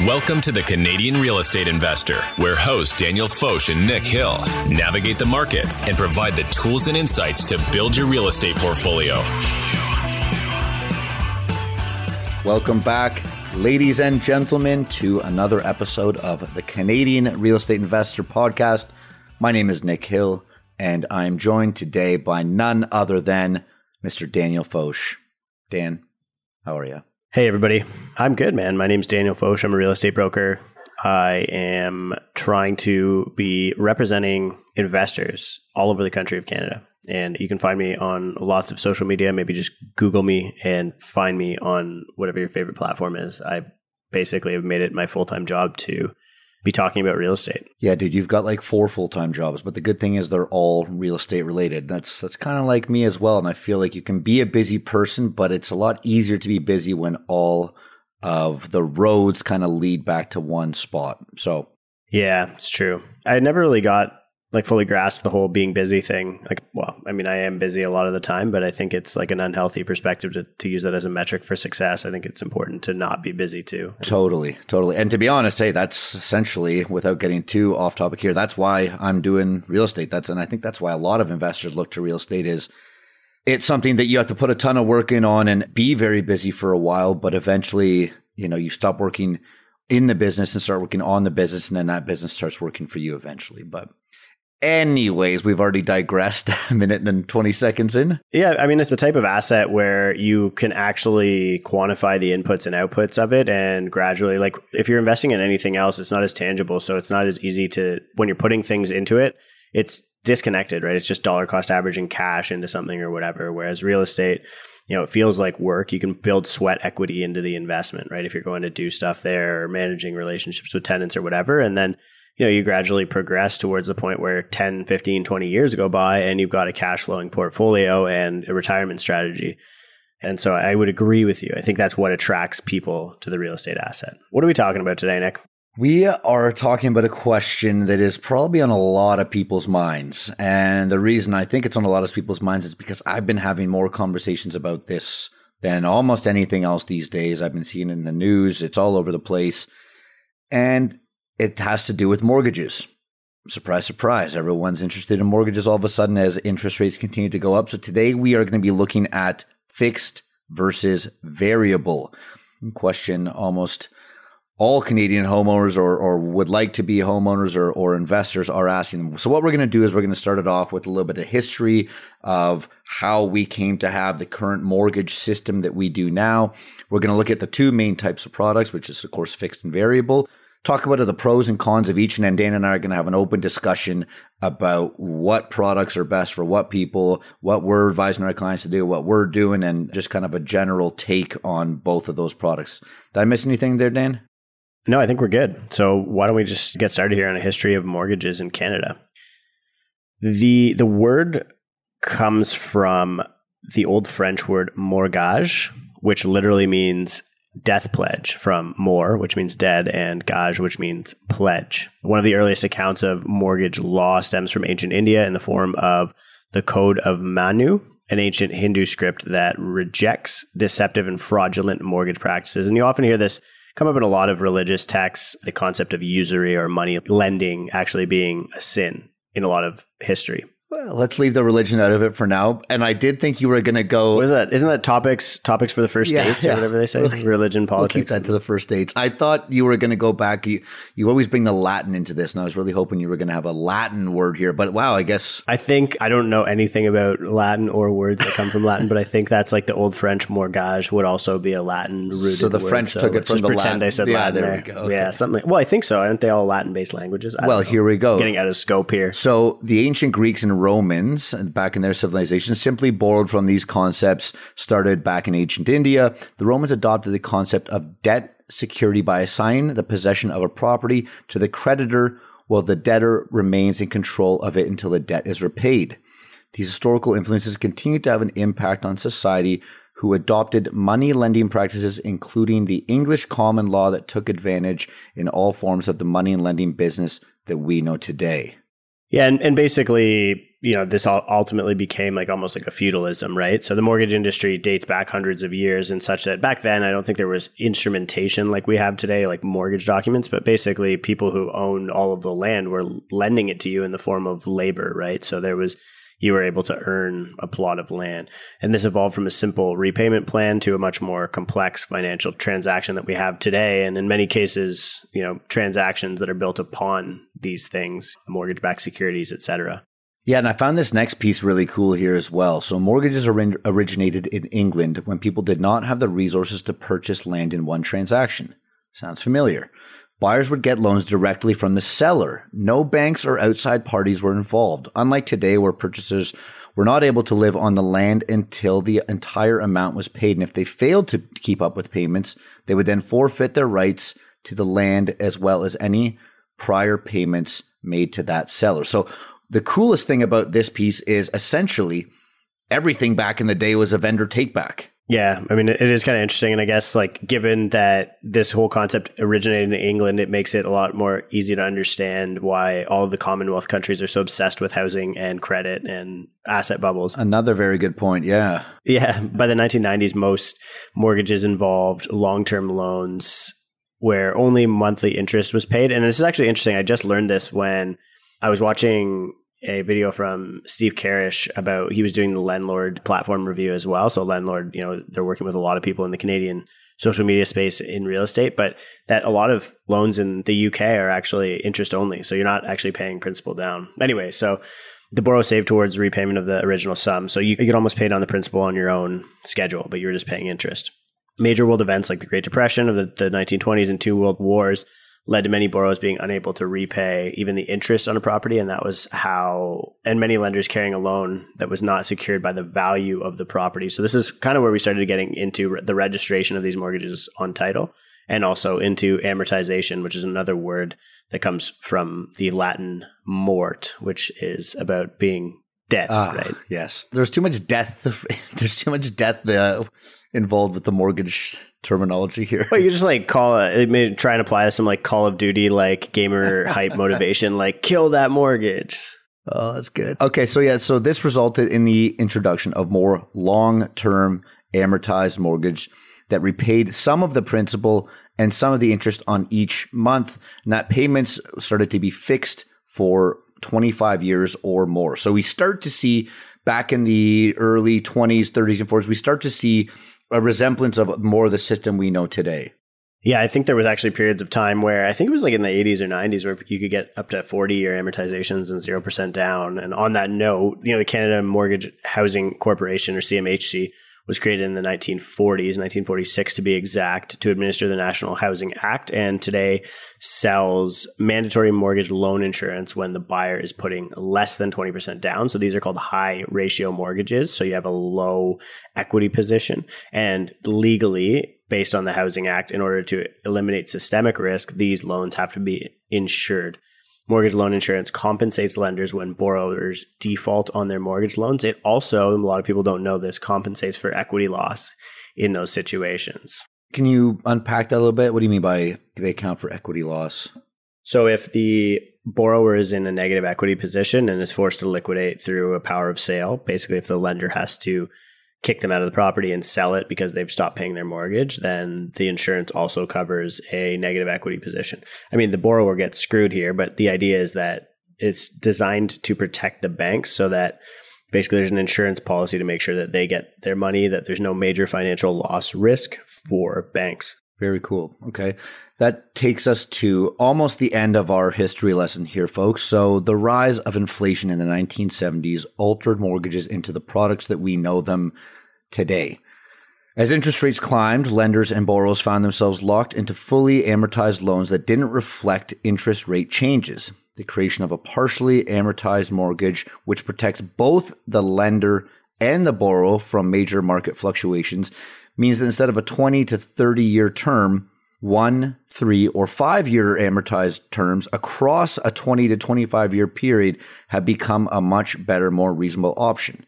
Welcome to the Canadian Real Estate Investor, where hosts Daniel Foch and Nick Hill navigate the market and provide the tools and insights to build your real estate portfolio. Welcome back, ladies and gentlemen, to another episode of the Canadian Real Estate Investor Podcast. My name is Nick Hill, and I'm joined today by none other than Mr. Daniel Foch. Dan, how are you? Hey, everybody. I'm good, man. My name's Daniel Foch. I'm a real estate broker. I am trying to be representing investors all over the country of Canada. And you can find me on lots of social media. Maybe just Google me and find me on whatever your favorite platform is. I basically have made it my full time job to be talking about real estate. Yeah, dude, you've got like four full time jobs, but the good thing is they're all real estate related. That's that's kind of like me as well, and I feel like you can be a busy person, but it's a lot easier to be busy when all of the roads kind of lead back to one spot. So yeah, it's true. I never really got like fully grasp the whole being busy thing. Like, well, I mean, I am busy a lot of the time, but I think it's like an unhealthy perspective to, to use that as a metric for success. I think it's important to not be busy too. Totally, totally. And to be honest, hey, that's essentially without getting too off topic here. That's why I'm doing real estate. That's and I think that's why a lot of investors look to real estate is it's something that you have to put a ton of work in on and be very busy for a while, but eventually, you know, you stop working in the business and start working on the business and then that business starts working for you eventually. But Anyways, we've already digressed a minute and 20 seconds in. Yeah, I mean, it's the type of asset where you can actually quantify the inputs and outputs of it and gradually, like, if you're investing in anything else, it's not as tangible. So it's not as easy to, when you're putting things into it, it's disconnected, right? It's just dollar cost averaging cash into something or whatever. Whereas real estate, you know, it feels like work. You can build sweat equity into the investment, right? If you're going to do stuff there or managing relationships with tenants or whatever. And then, you know, you gradually progress towards the point where 10, 15, 20 years go by and you've got a cash flowing portfolio and a retirement strategy. And so I would agree with you. I think that's what attracts people to the real estate asset. What are we talking about today, Nick? We are talking about a question that is probably on a lot of people's minds. And the reason I think it's on a lot of people's minds is because I've been having more conversations about this than almost anything else these days. I've been seeing it in the news, it's all over the place. And it has to do with mortgages. Surprise, surprise. Everyone's interested in mortgages all of a sudden as interest rates continue to go up. So today we are going to be looking at fixed versus variable. Question almost all Canadian homeowners or, or would like to be homeowners or, or investors are asking them. So what we're going to do is we're going to start it off with a little bit of history of how we came to have the current mortgage system that we do now. We're going to look at the two main types of products, which is of course fixed and variable talk about the pros and cons of each. And then Dan and I are going to have an open discussion about what products are best for what people, what we're advising our clients to do, what we're doing, and just kind of a general take on both of those products. Did I miss anything there, Dan? No, I think we're good. So why don't we just get started here on a history of mortgages in Canada? The the word comes from the old French word mortgage, which literally means death pledge from mor, which means dead, and gage, which means pledge. One of the earliest accounts of mortgage law stems from ancient India in the form of the Code of Manu, an ancient Hindu script that rejects deceptive and fraudulent mortgage practices. And you often hear this come up in a lot of religious texts, the concept of usury or money lending actually being a sin in a lot of history. Well, let's leave the religion out of it for now. And I did think you were going to go. What is that? Isn't that topics topics for the first yeah, dates yeah. or whatever they say? We'll, religion, politics. We'll keep that to the first dates. I thought you were going to go back. You you always bring the Latin into this, and I was really hoping you were going to have a Latin word here. But wow, I guess I think I don't know anything about Latin or words that come from Latin, but I think that's like the old French mortgage would also be a Latin rooted. So the word, French so took it from the pretend Latin. I said yeah, Latin there. there. We go. Okay. Yeah, something. Like, well, I think so. Aren't they all Latin based languages? well, here we go. Getting out of scope here. So the ancient Greeks and Romans back in their civilization simply borrowed from these concepts started back in ancient India. The Romans adopted the concept of debt security by assigning the possession of a property to the creditor while the debtor remains in control of it until the debt is repaid. These historical influences continue to have an impact on society who adopted money lending practices, including the English common law that took advantage in all forms of the money and lending business that we know today. Yeah, and, and basically, you know, this ultimately became like almost like a feudalism, right? So the mortgage industry dates back hundreds of years and such that back then I don't think there was instrumentation like we have today, like mortgage documents, but basically people who owned all of the land were lending it to you in the form of labor, right? So there was you were able to earn a plot of land. And this evolved from a simple repayment plan to a much more complex financial transaction that we have today. And in many cases, you know, transactions that are built upon these things, mortgage backed securities, et cetera. Yeah, and I found this next piece really cool here as well. So, mortgages originated in England when people did not have the resources to purchase land in one transaction. Sounds familiar. Buyers would get loans directly from the seller. No banks or outside parties were involved, unlike today, where purchasers were not able to live on the land until the entire amount was paid. And if they failed to keep up with payments, they would then forfeit their rights to the land as well as any prior payments made to that seller. So, the coolest thing about this piece is essentially everything back in the day was a vendor take back. Yeah, I mean, it is kind of interesting. And I guess, like, given that this whole concept originated in England, it makes it a lot more easy to understand why all of the Commonwealth countries are so obsessed with housing and credit and asset bubbles. Another very good point. Yeah. Yeah. By the 1990s, most mortgages involved long term loans where only monthly interest was paid. And this is actually interesting. I just learned this when I was watching a video from Steve Karish about he was doing the Lendlord platform review as well. So Lendlord, you know, they're working with a lot of people in the Canadian social media space in real estate, but that a lot of loans in the UK are actually interest only. So you're not actually paying principal down. Anyway, so the borrow saved towards repayment of the original sum. So you, you could almost pay down the principal on your own schedule, but you're just paying interest. Major world events like the Great Depression of the, the 1920s and two world wars led to many borrowers being unable to repay even the interest on a property. And that was how, and many lenders carrying a loan that was not secured by the value of the property. So this is kind of where we started getting into the registration of these mortgages on title and also into amortization, which is another word that comes from the Latin mort, which is about being dead, ah, right? Yes. There's too much death. There's too much death uh, involved with the mortgage terminology here. Well, you just like call it, try and apply some like Call of Duty, like gamer hype motivation, like kill that mortgage. Oh, that's good. Okay, so yeah, so this resulted in the introduction of more long term amortized mortgage that repaid some of the principal and some of the interest on each month. And that payments started to be fixed for 25 years or more. So we start to see back in the early 20s, 30s, and 40s, we start to see a resemblance of more of the system we know today. Yeah, I think there was actually periods of time where I think it was like in the 80s or 90s where you could get up to 40 year amortizations and 0% down. And on that note, you know, the Canada Mortgage Housing Corporation or CMHC was created in the 1940s, 1946 to be exact, to administer the National Housing Act, and today sells mandatory mortgage loan insurance when the buyer is putting less than 20% down. So these are called high ratio mortgages. So you have a low equity position. And legally, based on the Housing Act, in order to eliminate systemic risk, these loans have to be insured mortgage loan insurance compensates lenders when borrowers default on their mortgage loans. It also, a lot of people don't know this, compensates for equity loss in those situations. Can you unpack that a little bit? What do you mean by they account for equity loss? So if the borrower is in a negative equity position and is forced to liquidate through a power of sale, basically if the lender has to kick them out of the property and sell it because they've stopped paying their mortgage, then the insurance also covers a negative equity position. I mean, the borrower gets screwed here, but the idea is that it's designed to protect the banks so that basically there's an insurance policy to make sure that they get their money, that there's no major financial loss risk for banks. Very cool. Okay. That takes us to almost the end of our history lesson here, folks. So, the rise of inflation in the 1970s altered mortgages into the products that we know them today. As interest rates climbed, lenders and borrowers found themselves locked into fully amortized loans that didn't reflect interest rate changes. The creation of a partially amortized mortgage, which protects both the lender and the borrow from major market fluctuations, means that instead of a 20 to 30 year term, one, three, or five year amortized terms across a 20 to 25 year period have become a much better, more reasonable option.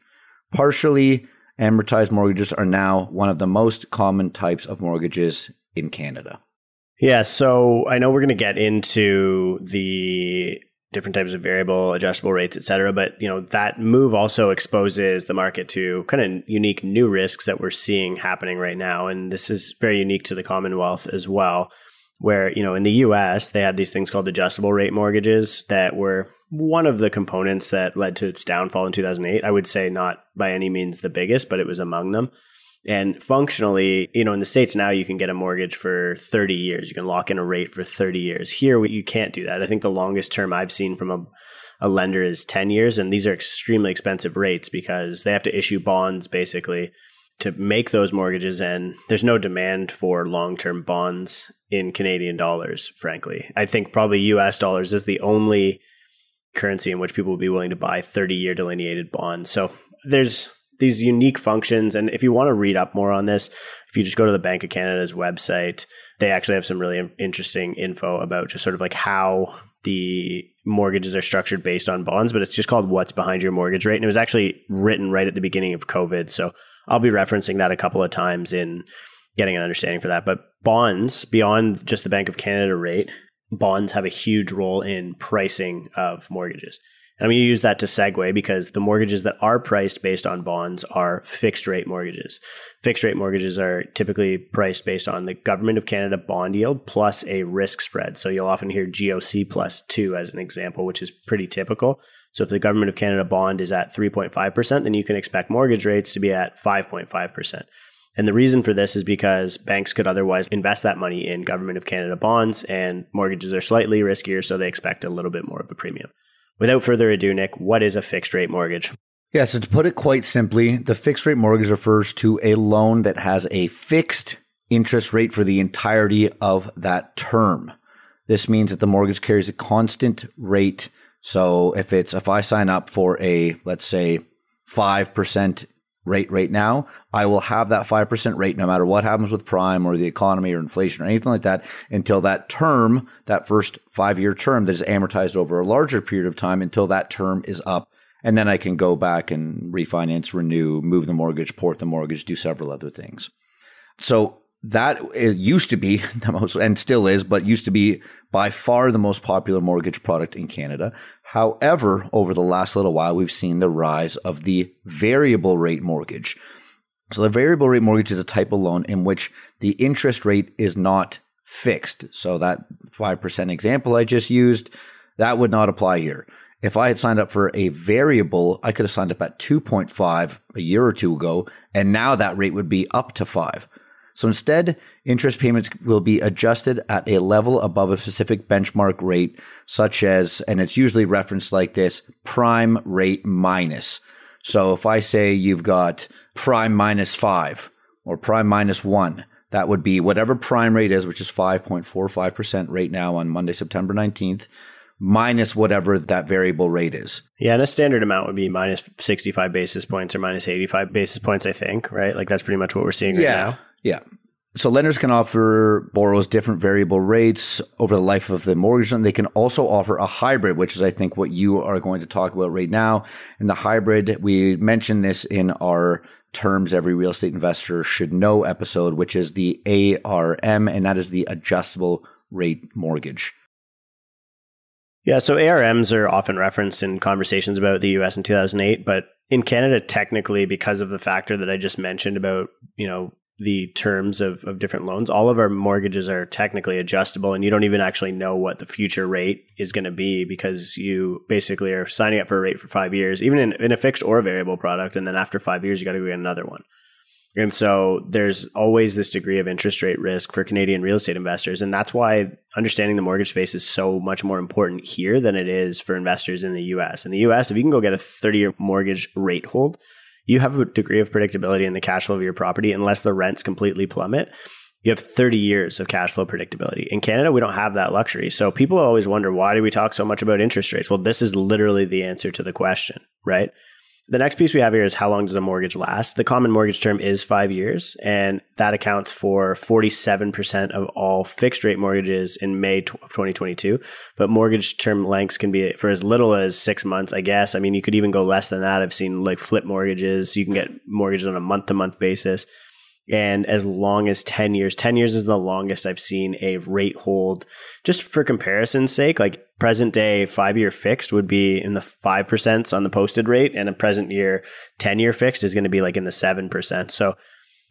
Partially amortized mortgages are now one of the most common types of mortgages in Canada. Yeah, so I know we're going to get into the different types of variable, adjustable rates, et cetera. But you know that move also exposes the market to kind of unique new risks that we're seeing happening right now, and this is very unique to the Commonwealth as well. Where you know in the U.S. they had these things called adjustable rate mortgages that were one of the components that led to its downfall in 2008. I would say not by any means the biggest, but it was among them. And functionally, you know, in the States now, you can get a mortgage for 30 years. You can lock in a rate for 30 years. Here, you can't do that. I think the longest term I've seen from a, a lender is 10 years. And these are extremely expensive rates because they have to issue bonds basically to make those mortgages. And there's no demand for long term bonds in Canadian dollars, frankly. I think probably US dollars is the only currency in which people will be willing to buy 30 year delineated bonds. So there's these unique functions. And if you want to read up more on this, if you just go to the Bank of Canada's website, they actually have some really interesting info about just sort of like how the mortgages are structured based on bonds, but it's just called What's Behind Your Mortgage Rate. And it was actually written right at the beginning of COVID. So I'll be referencing that a couple of times in getting an understanding for that. But bonds, beyond just the Bank of Canada rate, bonds have a huge role in pricing of mortgages. And I'm going to use that to segue because the mortgages that are priced based on bonds are fixed rate mortgages. Fixed rate mortgages are typically priced based on the Government of Canada bond yield plus a risk spread. So you'll often hear GOC plus two as an example, which is pretty typical. So if the Government of Canada bond is at 3.5%, then you can expect mortgage rates to be at 5.5%. And the reason for this is because banks could otherwise invest that money in Government of Canada bonds and mortgages are slightly riskier, so they expect a little bit more of a premium. Without further ado, Nick, what is a fixed rate mortgage? Yeah, so to put it quite simply, the fixed rate mortgage refers to a loan that has a fixed interest rate for the entirety of that term. This means that the mortgage carries a constant rate. So if it's if I sign up for a let's say 5% rate right now, I will have that 5% rate no matter what happens with prime or the economy or inflation or anything like that until that term, that first five year term that is amortized over a larger period of time until that term is up. And then I can go back and refinance, renew, move the mortgage, port the mortgage, do several other things. So that used to be the most, and still is, but used to be by far the most popular mortgage product in Canada. However, over the last little while, we've seen the rise of the variable rate mortgage. So, the variable rate mortgage is a type of loan in which the interest rate is not fixed. So, that 5% example I just used, that would not apply here. If I had signed up for a variable, I could have signed up at 2.5 a year or two ago, and now that rate would be up to 5. So instead, interest payments will be adjusted at a level above a specific benchmark rate, such as, and it's usually referenced like this prime rate minus. So if I say you've got prime minus five or prime minus one, that would be whatever prime rate is, which is 5.45% right now on Monday, September 19th, minus whatever that variable rate is. Yeah, and a standard amount would be minus 65 basis points or minus 85 basis points, I think, right? Like that's pretty much what we're seeing right yeah. now. Yeah. So lenders can offer borrowers different variable rates over the life of the mortgage, and they can also offer a hybrid, which is I think what you are going to talk about right now. And the hybrid, we mentioned this in our terms every real estate investor should know episode, which is the ARM, and that is the adjustable rate mortgage. Yeah, so ARMs are often referenced in conversations about the US in 2008, but in Canada, technically, because of the factor that I just mentioned about, you know, the terms of, of different loans. All of our mortgages are technically adjustable, and you don't even actually know what the future rate is going to be because you basically are signing up for a rate for five years, even in, in a fixed or variable product. And then after five years, you got to go get another one. And so there's always this degree of interest rate risk for Canadian real estate investors. And that's why understanding the mortgage space is so much more important here than it is for investors in the US. In the US, if you can go get a 30 year mortgage rate hold, you have a degree of predictability in the cash flow of your property unless the rents completely plummet. You have 30 years of cash flow predictability. In Canada, we don't have that luxury. So people always wonder why do we talk so much about interest rates? Well, this is literally the answer to the question, right? The next piece we have here is how long does a mortgage last? The common mortgage term is five years, and that accounts for 47% of all fixed rate mortgages in May of 2022. But mortgage term lengths can be for as little as six months, I guess. I mean, you could even go less than that. I've seen like flip mortgages. You can get mortgages on a month to month basis. and as long as 10 years 10 years is the longest i've seen a rate hold just for comparison's sake like present day 5 year fixed would be in the 5% on the posted rate and a present year 10 year fixed is going to be like in the 7% so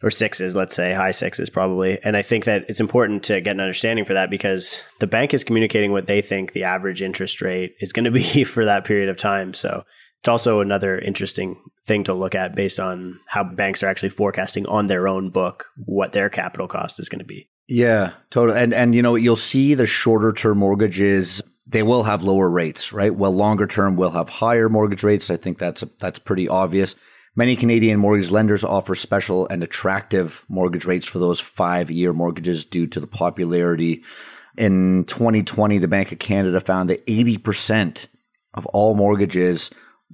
or sixes, let's say high sixes probably. And I think that it's important to get an understanding for that because the bank is communicating what they think the average interest rate is going to be for that period of time. So it's also another interesting thing to look at based on how banks are actually forecasting on their own book what their capital cost is going to be. Yeah, totally. And and you know, you'll see the shorter term mortgages they will have lower rates, right? Well, longer term will have higher mortgage rates. I think that's that's pretty obvious. Many Canadian mortgage lenders offer special and attractive mortgage rates for those 5-year mortgages due to the popularity. In 2020, the Bank of Canada found that 80% of all mortgages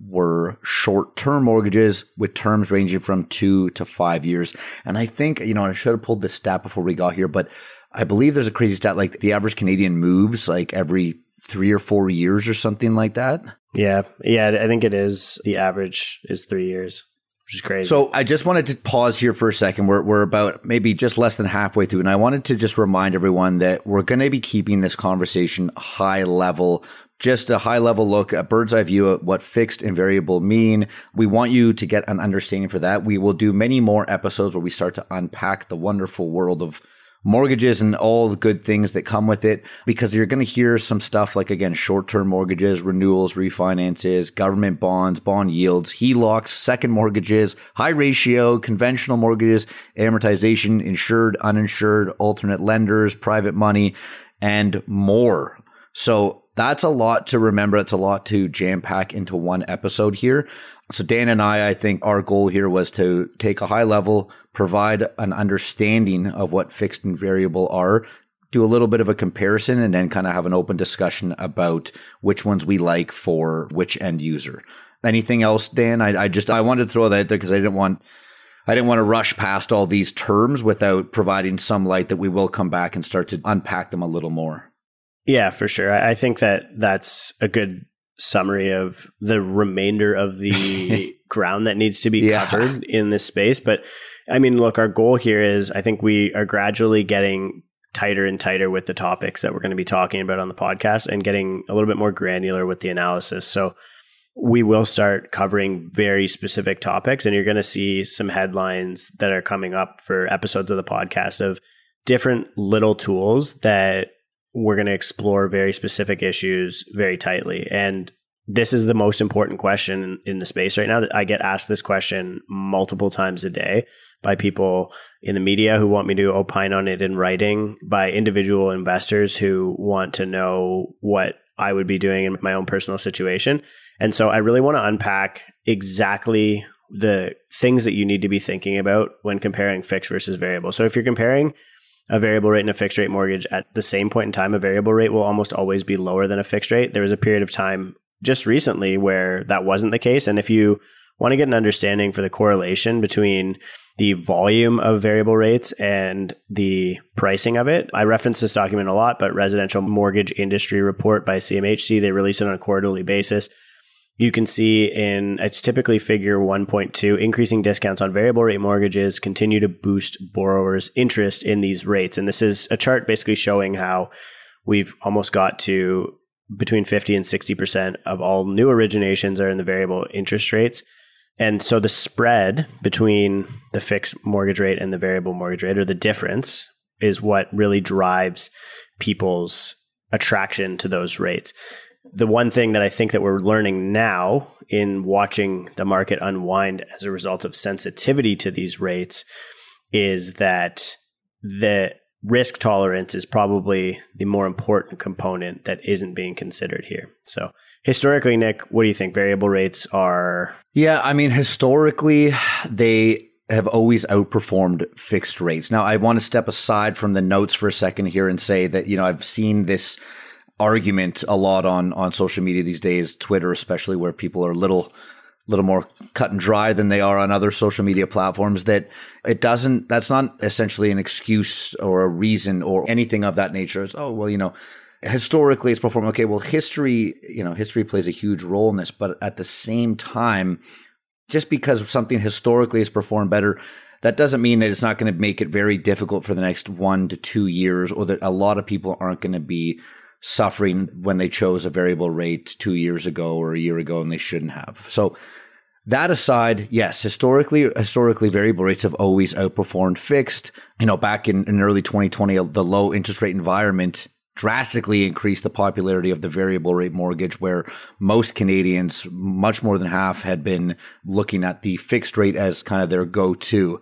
were short term mortgages with terms ranging from two to five years. And I think, you know, I should have pulled this stat before we got here, but I believe there's a crazy stat like the average Canadian moves like every three or four years or something like that. Yeah. Yeah. I think it is. The average is three years. Which is crazy. So I just wanted to pause here for a second. We're, we're about maybe just less than halfway through. And I wanted to just remind everyone that we're going to be keeping this conversation high level just a high level look, a bird's eye view at what fixed and variable mean. We want you to get an understanding for that. We will do many more episodes where we start to unpack the wonderful world of mortgages and all the good things that come with it because you're going to hear some stuff like again short-term mortgages renewals refinances government bonds bond yields HELOCs second mortgages high ratio conventional mortgages amortization insured uninsured alternate lenders private money and more so that's a lot to remember. It's a lot to jam pack into one episode here. So, Dan and I, I think our goal here was to take a high level, provide an understanding of what fixed and variable are, do a little bit of a comparison, and then kind of have an open discussion about which ones we like for which end user. Anything else, Dan? I, I just I wanted to throw that there because I didn't want I didn't want to rush past all these terms without providing some light that we will come back and start to unpack them a little more. Yeah, for sure. I think that that's a good summary of the remainder of the ground that needs to be yeah. covered in this space. But I mean, look, our goal here is I think we are gradually getting tighter and tighter with the topics that we're going to be talking about on the podcast and getting a little bit more granular with the analysis. So we will start covering very specific topics and you're going to see some headlines that are coming up for episodes of the podcast of different little tools that we're going to explore very specific issues very tightly. And this is the most important question in, the space right now that I get asked this question multiple times a day by people in the media who want me to opine on it in writing, by individual investors who want to know what I would be doing in my own personal situation. And so I really want to unpack exactly the things that you need to be thinking about when comparing fixed versus variable. So if you're comparing a variable rate and a fixed rate mortgage at the same point in time, a variable rate will almost always be lower than a fixed rate. There was a period of time just recently where that wasn't the case. And if you want to get an understanding for the correlation between the volume of variable rates and the pricing of it. I reference this document a lot, but Residential Mortgage Industry Report by CMHC, they release it on a quarterly basis. You can see in it's typically figure 1.2 increasing discounts on variable rate mortgages continue to boost borrowers interest in these rates. And this is a chart basically showing how we've almost got to between 50 and 60% of all new originations are in the variable interest rates and so the spread between the fixed mortgage rate and the variable mortgage rate or the difference is what really drives people's attraction to those rates. The one thing that I think that we're learning now in watching the market unwind as a result of sensitivity to these rates is that the risk tolerance is probably the more important component that isn't being considered here. So, historically, Nick, what do you think variable rates are? Yeah, I mean, historically, they have always outperformed fixed rates. Now, I want to step aside from the notes for a second here and say that, you know, I've seen this argument a lot on on social media these days, Twitter especially, where people are a little little more cut and dry than they are on other social media platforms that it doesn't that's not essentially an excuse or a reason or anything of that nature. It's oh well you know historically it's performed. Okay well history you know history plays a huge role in this but at the same time just because something historically has performed better that doesn't mean that it's not going to make it very difficult for the next one to two years, or that a lot of people aren't going to be suffering when they chose a variable rate two years ago or a year ago and they shouldn't have. So that aside, yes, historically, historically variable rates have always outperformed fixed. You know, back in, in early 2020, uh, the low interest rate environment drastically increased the popularity of the variable rate mortgage where most Canadians, much more than half, had been looking at the fixed rate as kind of their go-to.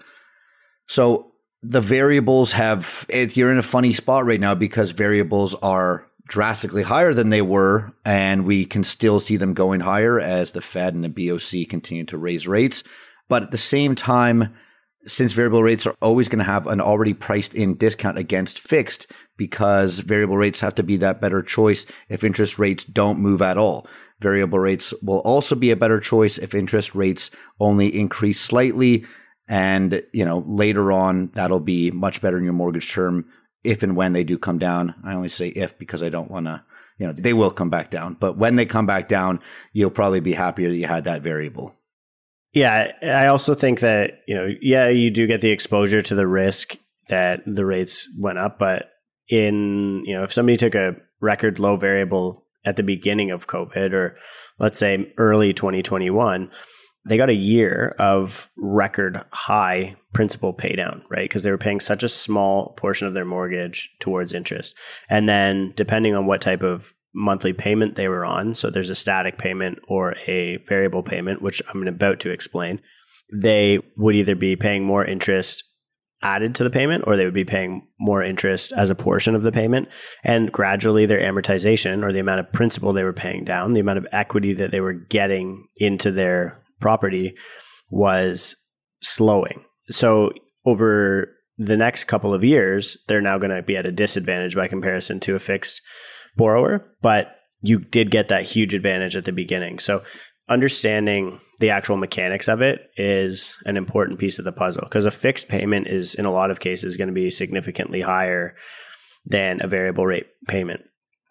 So the variables have, if you're in a funny spot right now because variables are drastically higher than they were, and we can still see them going higher as the Fed and the BOC continue to raise rates. But at the same time, since variable rates are always going to have an already priced in discount against fixed because variable rates have to be that better choice if interest rates don't move at all. Variable rates will also be a better choice if interest rates only increase slightly and, you know, later on that'll be much better in your mortgage term if and when they do come down. I only say if because I don't want to, you know, they will come back down. But when they come back down, you'll probably be happier that you had that variable. Yeah, I also think that, you know, yeah, you do get the exposure to the risk that the rates went up, but in, you know, if somebody took a record low variable at the beginning of COVID or let's say early 2021, they got a year of record high principal paydown, right? Because they were paying such a small portion of their mortgage towards interest. And then depending on what type of monthly payment they were on, so there's a static payment or a variable payment, which I'm about to explain, they would either be paying more interest added to the payment or they would be paying more interest as a portion of the payment and gradually their amortization or the amount of principal they were paying down the amount of equity that they were getting into their property was slowing. So over the next couple of years, they're now going to be at a disadvantage by comparison to a fixed borrower, but you did get that huge advantage at the beginning. So understanding the actual mechanics of it is an important piece of the puzzle because a fixed payment is in a lot of cases going to be significantly higher than a variable rate payment.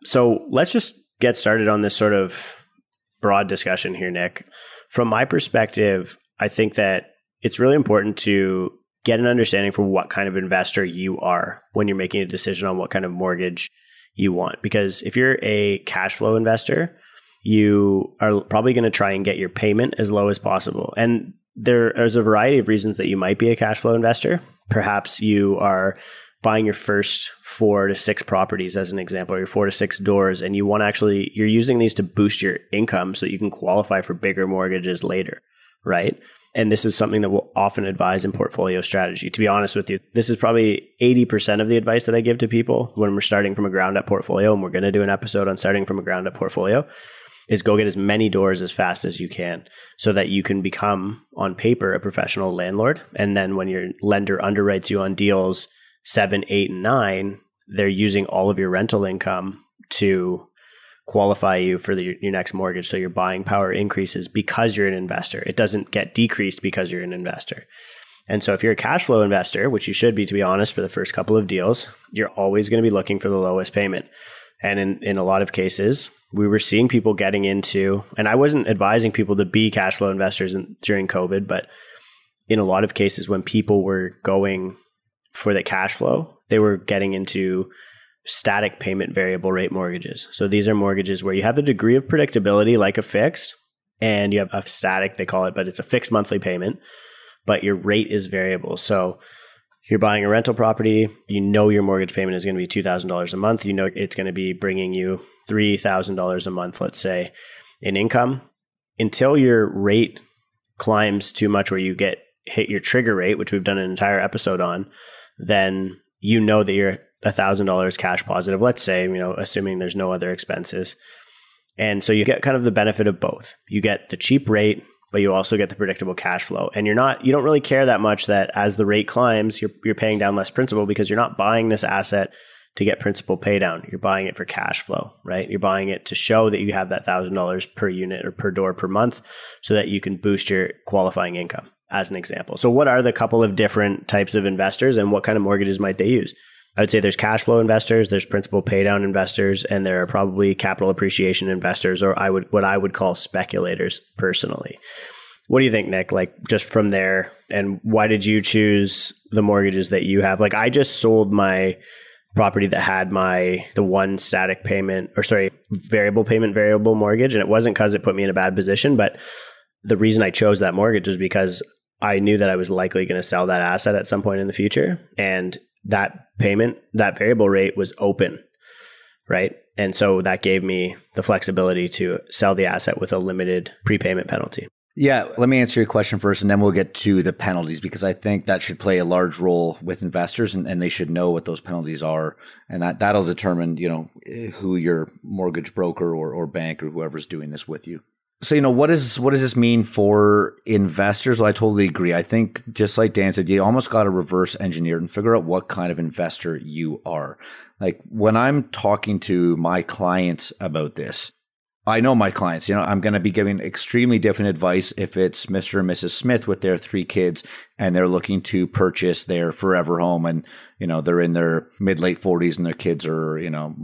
So let's just get started on this sort of broad discussion here, Nick. From my perspective, I think that it's really important to get an understanding for what kind of investor you are when you're making a decision on what kind of mortgage you want. Because if you're a cash flow investor, you are probably going to try and get your payment as low as possible. And there's a variety of reasons that you might be a cash flow investor. Perhaps you are buying your first four to six properties as an example, or your four to six doors, and you want to actually, you're using these to boost your income so you can qualify for bigger mortgages later, right? And this is something that we'll often advise in portfolio strategy. To be honest with you, this is probably 80% of the advice that I give to people when we're starting from a ground up portfolio. And we're going to do an episode on starting from a ground up portfolio is go get as many doors as fast as you can so that you can become on paper a professional landlord. And then when your lender underwrites you on deals, seven, eight, and nine, they're using all of your rental income to qualify you for the, your next mortgage. So your buying power increases because you're an investor. It doesn't get decreased because you're an investor. And so if you're a cash flow investor, which you should be, to be honest, for the first couple of deals, you're always going to be looking for the lowest payment. And in, in a lot of cases, we were seeing people getting into, and I wasn't advising people to be cash flow investors in, during COVID, but in a lot of cases, when people were going for the cash flow, they were getting into static payment variable rate mortgages. So these are mortgages where you have the degree of predictability like a fixed and you have a static they call it, but it's a fixed monthly payment, but your rate is variable. So you're buying a rental property, you know your mortgage payment is going to be $2,000 a month, you know it's going to be bringing you $3,000 a month let's say in income until your rate climbs too much where you get hit your trigger rate, which we've done an entire episode on, then you know that you're a $1,000 cash positive, let's say, you know, assuming there's no other expenses. And so you get kind of the benefit of both. You get the cheap rate, but you also get the predictable cash flow. And you're not, you don't really care that much that as the rate climbs, you're, you're paying down less principal because you're not buying this asset to get principal pay down. You're buying it for cash flow, right? You're buying it to show that you have that $1,000 per unit or per door per month so that you can boost your qualifying income as an example. So, what are the couple of different types of investors and what kind of mortgages might they use? I would say there's cash flow investors, there's principal paydown investors, and there are probably capital appreciation investors, or I would what I would call speculators personally. What do you think, Nick? Like just from there, and why did you choose the mortgages that you have? Like I just sold my property that had my the one static payment or sorry variable payment variable mortgage and it wasn't because it put me in a bad position but the reason i chose that mortgage was because i knew that i was likely going to sell that asset at some point in the future and that payment that variable rate was open right and so that gave me the flexibility to sell the asset with a limited prepayment penalty yeah, let me answer your question first, and then we'll get to the penalties because I think that should play a large role with investors, and, and they should know what those penalties are, and that that'll determine you know who your mortgage broker or, or bank or whoever's doing this with you. So you know what is what does this mean for investors? Well, I totally agree. I think just like Dan said, you almost got to reverse engineer and figure out what kind of investor you are. Like when I'm talking to my clients about this, I know my clients, you know, I'm going to be giving extremely different advice if it's Mr. and Mrs. Smith with their three kids and they're looking to purchase their forever home and, you know, they're in their mid late 40s and their kids are, you know,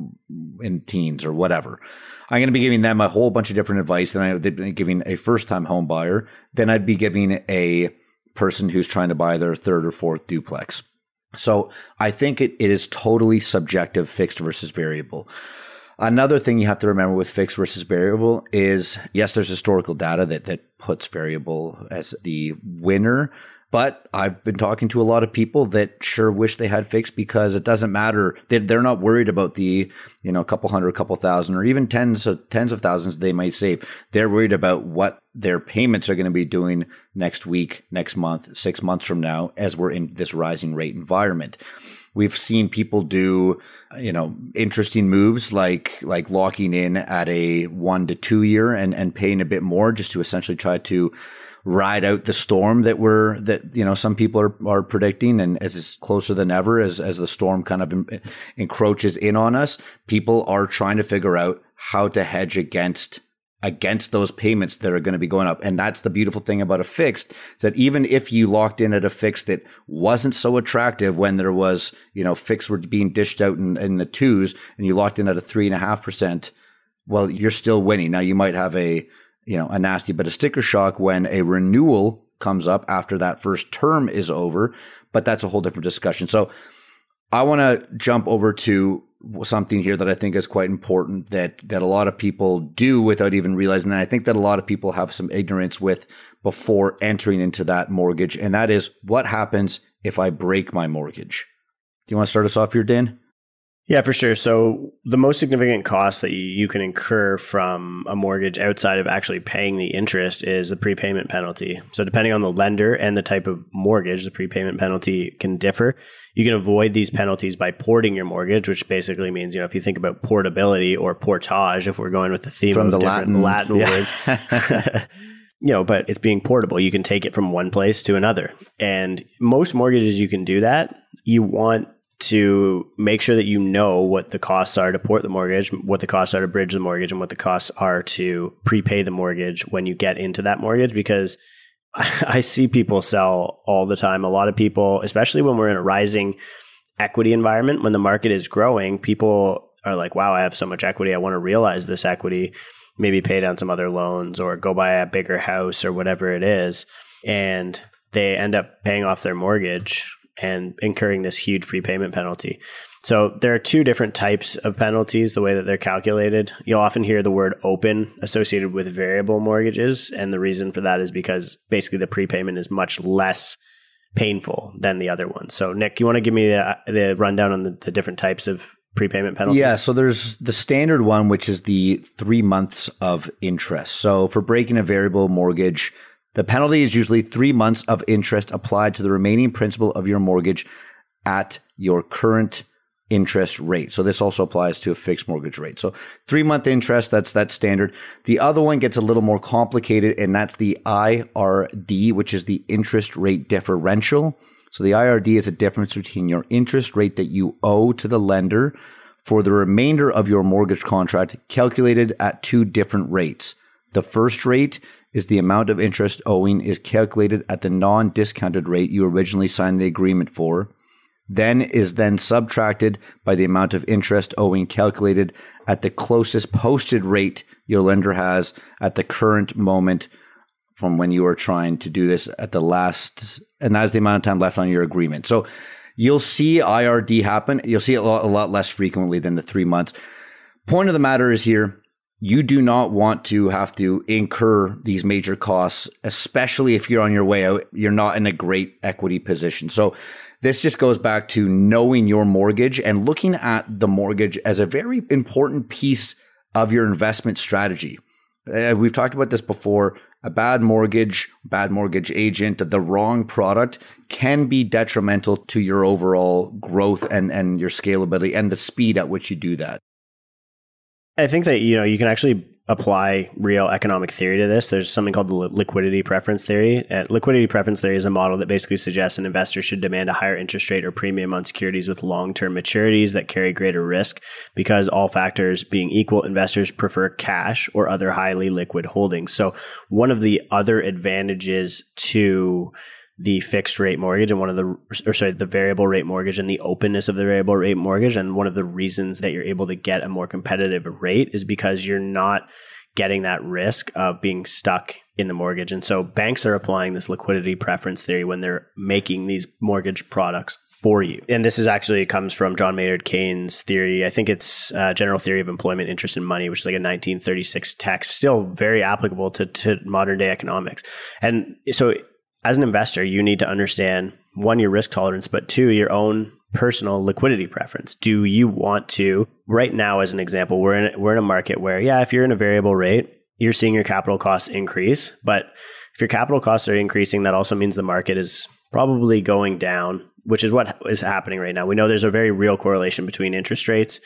in teens or whatever. I'm going to be giving them a whole bunch of different advice than I'd be giving a first time home buyer. Then I'd be giving a person who's trying to buy their third or fourth duplex. So I think it, it is totally subjective, fixed versus variable. Another thing you have to remember with fixed versus variable is yes, there's historical data that that puts variable as the winner. But I've been talking to a lot of people that sure wish they had fixed because it doesn't matter. They're not worried about the, you know, a couple hundred, a couple thousand, or even tens of tens of thousands they might save. They're worried about what their payments are going to be doing next week, next month, six months from now, as we're in this rising rate environment. We've seen people do, you know, interesting moves like like locking in at a one to two year and and paying a bit more just to essentially try to ride out the storm that we're that you know some people are are predicting. And as it's closer than ever as as the storm kind of encroaches in on us people are trying to figure out how to hedge against against those payments that are going to be going up. And that's the beautiful thing about a fixed is that even if you locked in at a fix that wasn't so attractive when there was, you know, fixed were being dished out in, in the twos and you locked in at a three and a half percent, well, you're still winning. Now you might have a, you know, a nasty bit of sticker shock when a renewal comes up after that first term is over, but that's a whole different discussion. So I want to jump over to something here that I think is quite important that that a lot of people do without even realizing. And I think that a lot of people have some ignorance with before entering into that mortgage, and that is what happens if I break my mortgage. Do you want to start us off here, Dan? Yeah, for sure. So the most significant cost that you can incur from a mortgage outside of actually paying the interest is the prepayment penalty. So depending on the lender and the type of mortgage, the prepayment penalty can differ. You can avoid these penalties by porting your mortgage, which basically means, you know, if you think about portability or portage, if we're going with the theme from of the Latin, Latin yeah. words. you know, but it's being portable. You can take it from one place to another. And most mortgages you can do that. You want to make sure that you know what the costs are to port the mortgage, what the costs are to bridge the mortgage, and what the costs are to prepay the mortgage when you get into that mortgage. Because I see people sell all the time. A lot of people, especially when we're in a rising equity environment, when the market is growing, people are like, wow, I have so much equity. I want to realize this equity, maybe pay down some other loans or go buy a bigger house or whatever it is. And they end up paying off their mortgage and incurring this huge prepayment penalty. So there are two different types of penalties, the way that they're calculated. You'll often hear the word open associated with variable mortgages. And the reason for that is because basically the prepayment is much less painful than the other ones. So, Nick, you want to give me the, the rundown on the, the different types of prepayment penalties? Yeah, so there's the standard one, which is the three months of interest. So for breaking a variable mortgage, the penalty is usually three months of interest applied to the remaining principal of your mortgage at your current interest rate. So this also applies to a fixed mortgage rate. So three month interest, that's that standard. The other one gets a little more complicated, and that's the IRD, which is the interest rate differential. So the IRD is a difference between your interest rate that you owe to the lender for the remainder of your mortgage contract calculated at two different rates. The first rate is the amount of interest owing is calculated at the non-discounted rate you originally signed the agreement for, then is then subtracted by the amount of interest owing calculated at the closest posted rate your lender has at the current moment from when you were trying to do this at the last, and that's the amount of time left on your agreement. So you'll see IRD happen. You'll see it a lot, a lot less frequently than the three months. Point of the matter is here, you do not want to have to incur these major costs, especially if you're on your way out. You're not in a great equity position. So this just goes back to knowing your mortgage and looking at the mortgage as a very important piece of your investment strategy. Uh, we've talked about this before. A bad mortgage, bad mortgage agent, the wrong product can be detrimental to your overall growth and, and your scalability and the speed at which you do that. I think that you know you can actually apply real economic theory to this. There's something called the liquidity preference theory. Uh, liquidity preference theory is a model that basically suggests an investor should demand a higher interest rate or premium on securities with long-term maturities that carry greater risk because all factors being equal, investors prefer cash or other highly liquid holdings. So one of the other advantages to the fixed rate mortgage and one of the or sorry the variable rate mortgage and the openness of the variable rate mortgage. And one of the reasons that you're able to get a more competitive rate is because you're not getting that risk of being stuck in the mortgage. And so banks are applying this liquidity preference theory when they're making these mortgage products for you. And this is actually comes from john maynard keynes theory. I think it's uh, general theory of employment interest and money which is like a 1936 text still very applicable to, to modern day economics. And so as an investor, you need to understand one, your risk tolerance, but two, your own personal liquidity preference. Do you want to, right now, as an example, we're in, we're in a market where, yeah, if you're in a variable rate, you're seeing your capital costs increase. But if your capital costs are increasing, that also means the market is probably going down, which is what is happening right now. We know there's a very real correlation between interest rates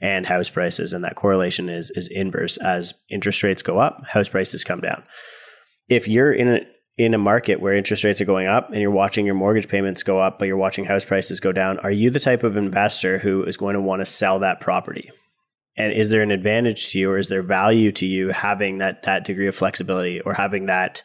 and house prices, and that correlation is, is inverse. As interest rates go up, house prices come down. If you're in a in a market where interest rates are going up and you're watching your mortgage payments go up, but you're watching house prices go down, are you the type of investor who is going to want to sell that property? And is there an advantage to you or is there value to you having that that degree of flexibility or having that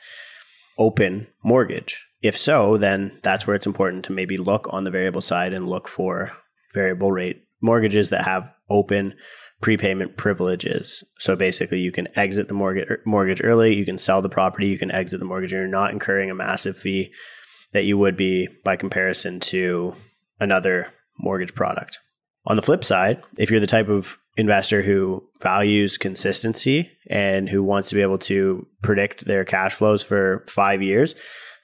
open mortgage? If so, then that's where it's important to maybe look on the variable side and look for variable rate mortgages that have open prepayment privileges. So basically, you can exit the mortgage er, mortgage early, you can sell the property, you can exit the mortgage, and you're not incurring a massive fee that you would be by comparison to another mortgage product. On the flip side, if you're the type of investor who values consistency and who wants to be able to predict their cash flows for five years,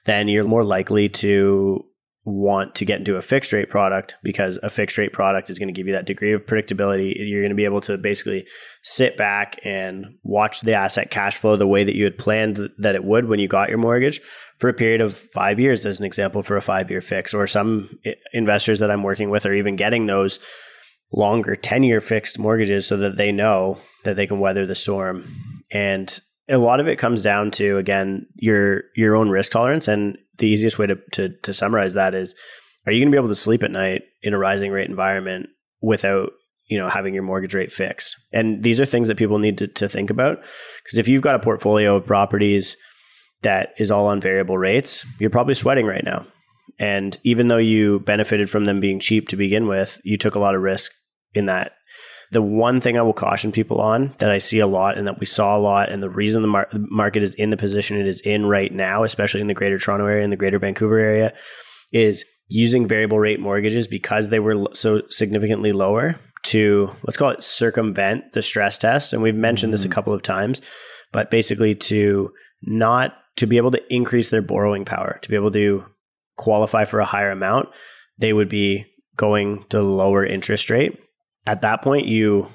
then you're more likely to want to get into a fixed rate product because a fixed rate product is going to give you that degree of predictability. You're going to be able to basically sit back and watch the asset cash flow the way that you had planned that it would when you got your mortgage for a period of five years, as an example, for a five year fix. Or some eh, investors that I'm working with are even getting those longer 10 year fixed mortgages so that they know that they can weather the storm. And a lot of it comes down to again your your own risk tolerance and the easiest way to, to, to summarize that is are you going to be able to sleep at night in a rising rate environment without you know having your mortgage rate fixed? And these are things that people need to, to think about because if you've got a portfolio of properties that is all on variable rates you're probably sweating right now. And even though you benefited from them being cheap to begin with you took a lot of risk in that the one thing I will caution people on that I see a lot and that we saw a lot, and the reason the, mar- the market is in the position it is in right now, especially in the greater Toronto area and the greater Vancouver area, is using variable rate mortgages because they were so significantly lower to let's call it circumvent the stress test. And we've mentioned mm-hmm. this a mm-hmm. couple of times, but basically to not to be able to increase their borrowing power, to be able to qualify for a higher amount, they would be going to lower interest rate at that point, you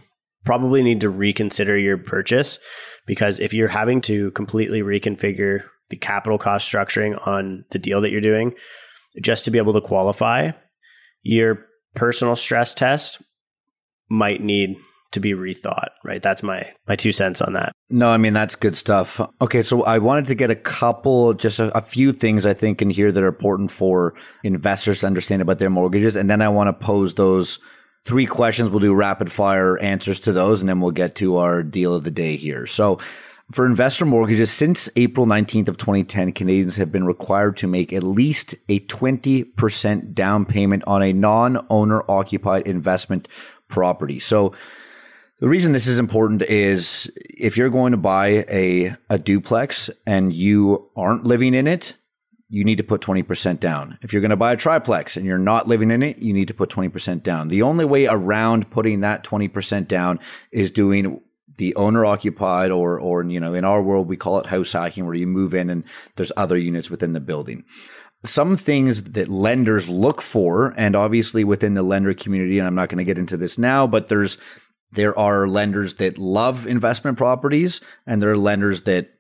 probably need to reconsider your purchase because if you're having to completely reconfigure the capital cost structuring on the deal that you're doing just to be able to qualify, your personal stress test might need to be rethought, right? That's my my two cents on that. No, I mean that's good stuff. Okay, so I wanted to get a couple just a, a, few things I think in here that are important for investors to understand about their mortgages and then I want to pose those three questions. We'll do rapid fire answers to those, and then we'll get to our deal of the day here. So, for investor mortgages, since April 19th of 2010, Canadians have been required to make at least a 20% down payment on a non-owner occupied investment property. So The reason this is important is if you're going to buy a, a duplex and you aren't living in it, you need to put 20% down. If you're going to buy a triplex and you're not living in it, you need to put 20% down. The only way around putting that 20% down is doing the owner occupied or or you know in our world we call it house hacking where you move in and there's other units within the building some things that lenders look for and obviously within the lender community and I'm not going to get into this now but there's there are lenders that love investment properties and there are lenders that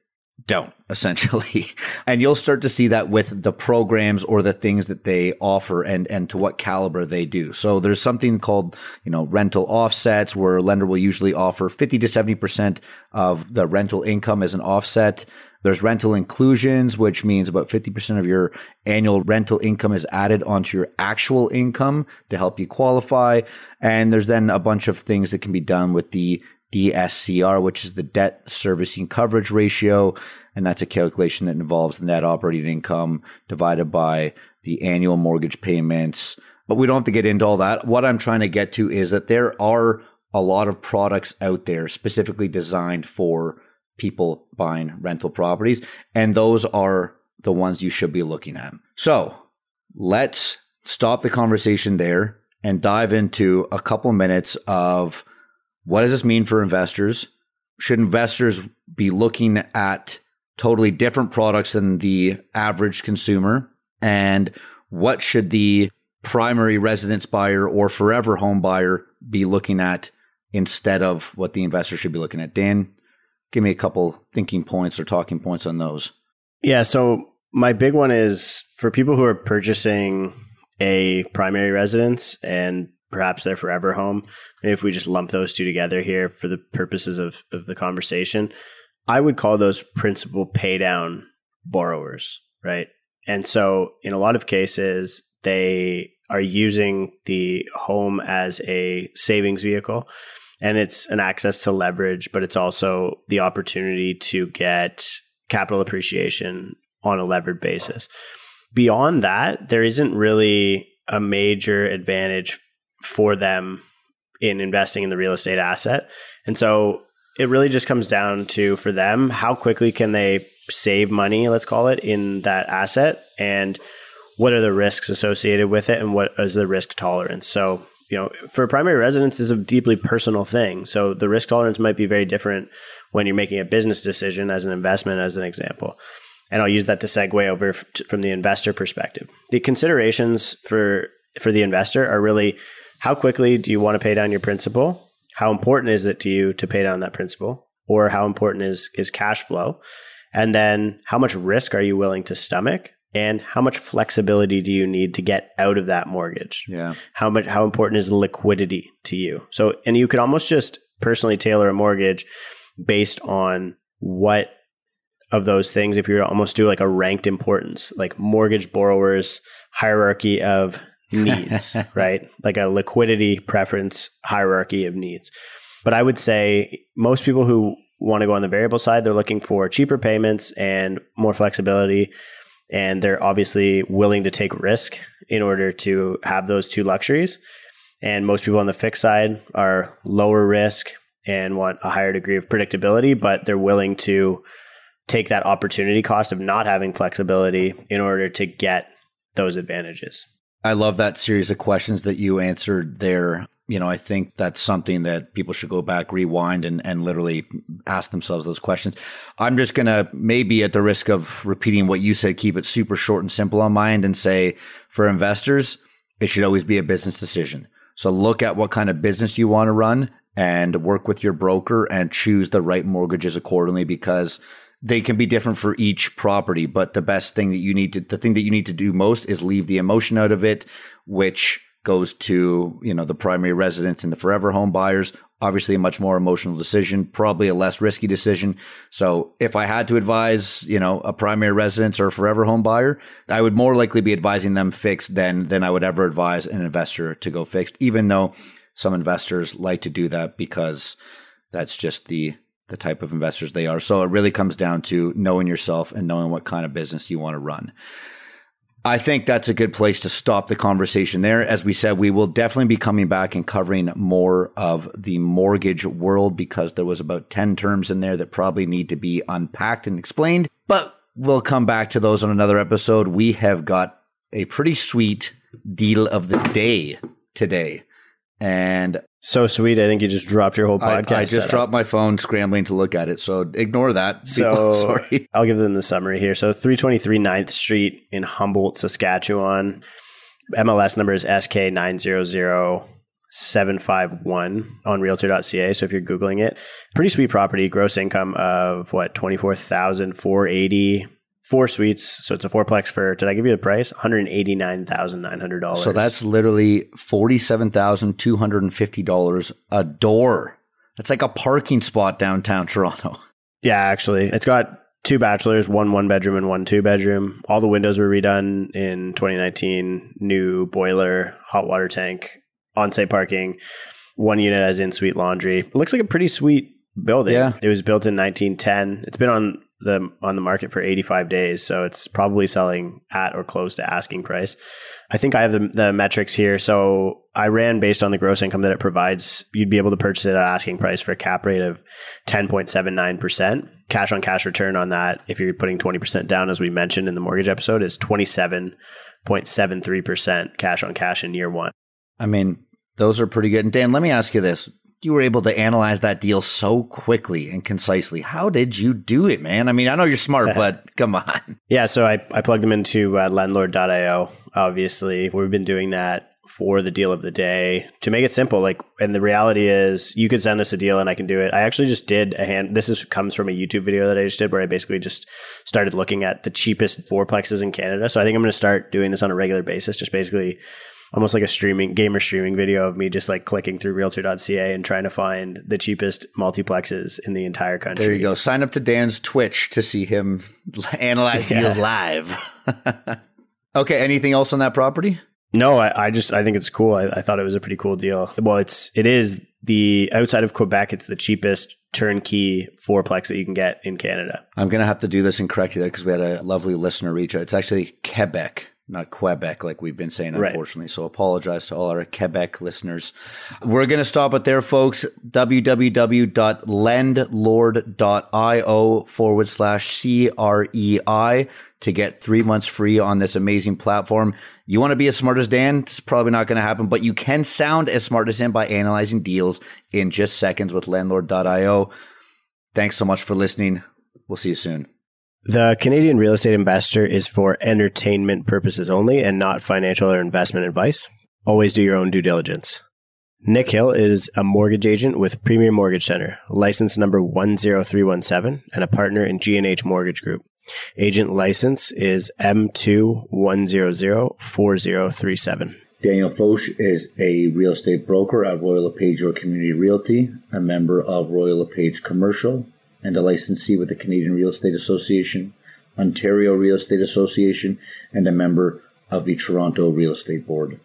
don't. Essentially. And you'll start to see that with the programs or the things that they offer and and to what caliber they do. So there's something called you know rental offsets where a lender will usually offer 50 to 70% of the rental income as an offset. There's rental inclusions, which means about 50% of your annual rental income is added onto your actual income to help you qualify. And there's then a bunch of things that can be done with the DSCR, which is the debt servicing coverage ratio. And that's a calculation that involves the net operating income divided by the annual mortgage payments. But we don't have to get into all that. What I'm trying to get to is that there are a lot of products out there specifically designed for people buying rental properties. And those are the ones you should be looking at. So let's stop the conversation there and dive into a couple minutes of what does this mean for investors? Should investors be looking at totally different products than the average consumer? And what should the primary residence buyer or forever home buyer be looking at instead of what the investor should be looking at? Dan, give me a couple thinking points or talking points on those. Yeah. So my big one is for people who are purchasing a primary residence and perhaps their forever home. Maybe if we just lump those two together here for the purposes of, of the conversation, I would call those principal pay down borrowers, right? And so in a lot of cases, they are using the home as a savings vehicle and it's an access to leverage, but it's also the opportunity to get capital appreciation on a levered basis. Beyond that, there isn't really a major advantage for them in investing in the real estate asset. And so it really just comes down to for them how quickly can they save money, let's call it, in that asset and what are the risks associated with it and what is the risk tolerance. So you know, for primary residence is a deeply personal thing. So the risk tolerance might be very different when you're making a business decision as an investment, as an example. And I'll use that to segue over from the investor perspective. The considerations for for the investor are really how quickly do you want to pay down your principal? How important is it to you to pay down that principal? Or how important is is cash flow? And then how much risk are you willing to stomach? and how much flexibility do you need to get out of that mortgage? Yeah. How much how important is liquidity to you? So and you could almost just personally tailor a mortgage based on what of those things if you almost do like a ranked importance, like mortgage borrowers hierarchy of needs, right? Like a liquidity preference hierarchy of needs. But I would say most people who want to go on the variable side, they're looking for cheaper payments and more flexibility and they're obviously willing to take risk in order to have those two luxuries. And most people on the fixed side are lower risk and want a higher degree of predictability, but they're willing to take that opportunity cost of not having flexibility in order to get those advantages. I love that series of questions that you answered there you know, I think that's something that people should go back, rewind, and, and literally ask themselves those questions. I'm just going to, maybe at the risk of repeating what you said, keep it super short and simple on my end and say for investors, it should always be a business decision. So look at what kind of business you want to run and work with your broker and choose the right mortgages accordingly because they can be different for each property. But the best thing that you need to, the thing that you need to do most is leave the emotion out of it, which goes to you know the primary residence and the forever home buyers obviously a much more emotional decision probably a less risky decision so if i had to advise you know a primary residence or a forever home buyer i would more likely be advising them fixed than than i would ever advise an investor to go fixed even though some investors like to do that because that's just the the type of investors they are so it really comes down to knowing yourself and knowing what kind of business you want to run I think that's a good place to stop the conversation there. As we said, we will definitely be coming back and covering more of the mortgage world because there was about 10 terms in there that probably need to be unpacked and explained. But we'll come back to those on another episode. We have got a pretty sweet deal of the day today. And so sweet. I think you just dropped your whole podcast. I, I just setup. dropped my phone scrambling to look at it. So ignore that. So sorry. I'll give them the summary here. So 323 9th Street in Humboldt, Saskatchewan. MLS number is SK900751 on realtor.ca. So if you're Googling it, pretty sweet property, gross income of what, 24,480 four suites. So it's a fourplex for, did I give you the price? $189,900. So that's literally $47,250 a door. That's like a parking spot downtown Toronto. Yeah, actually. It's got two bachelors, one one bedroom and one two bedroom. All the windows were redone in 2019. New boiler, hot water tank, on-site parking. One unit has in-suite laundry. It looks like a pretty sweet building. Yeah. It was built in 1910. It's been on the on the market for 85 days, so it's probably selling at or close to asking price. I think I have the, the metrics here. So I ran based on the gross income that it provides. You'd be able to purchase it at asking price for a cap rate of 10.79%. Cash on cash return on that, if you're putting 20% down, as we mentioned in the mortgage episode, is 27.73% cash on cash in year one. I mean, those are pretty good. And Dan, let me ask you this you were able to analyze that deal so quickly and concisely. How did you do it, man? I mean, I know you're smart, but come on. Yeah, so I, I plugged them into uh, lendlord.io. Obviously, we've been doing that for the deal of the day to make it simple. Like, and the reality is, you could send us a deal and I can do it. I actually just did a hand. This is comes from a YouTube video that I just did where I basically just started looking at the cheapest fourplexes in Canada. So I think I'm going to start doing this on a regular basis. Just basically almost like a streaming gamer streaming video of me just like clicking through realtor.ca and trying to find the cheapest multiplexes in the entire country. There you go. Sign up to Dan's Twitch to see him analyze yeah. deals live. okay. Anything else on that property? No, I, I just I think it's cool. I, I, thought it was a pretty cool deal. Well, it's it is the outside of Quebec, it's the cheapest turnkey fourplex that you can get in Canada. I'm gonna have to do this and correct you there because we had a lovely listener reach out. It's actually Quebec not Quebec, like we've been saying, unfortunately. Right. So apologize to all our Quebec listeners. We're going to stop it there, folks. www.lendlord.io forward slash CREI to get three months free on this amazing platform. You want to be as smart as Dan? It's probably not going to happen, but you can sound as smart as him by analyzing deals in just seconds with lendlord.io. Thanks so much for listening. We'll see you soon. The Canadian real estate investor is for entertainment purposes only and not financial or investment advice. Always do your own due diligence. Nick Hill is a mortgage agent with Premier Mortgage Center, license number 10317, and a partner in G&H Mortgage Group. Agent license is M21004037. Daniel Foch is a real estate broker at Royal LePage Community Realty, a member of Royal LePage Commercial, and a licensee with the Canadian Real Estate Association, Ontario Real Estate Association, and a member of the Toronto Real Estate Board.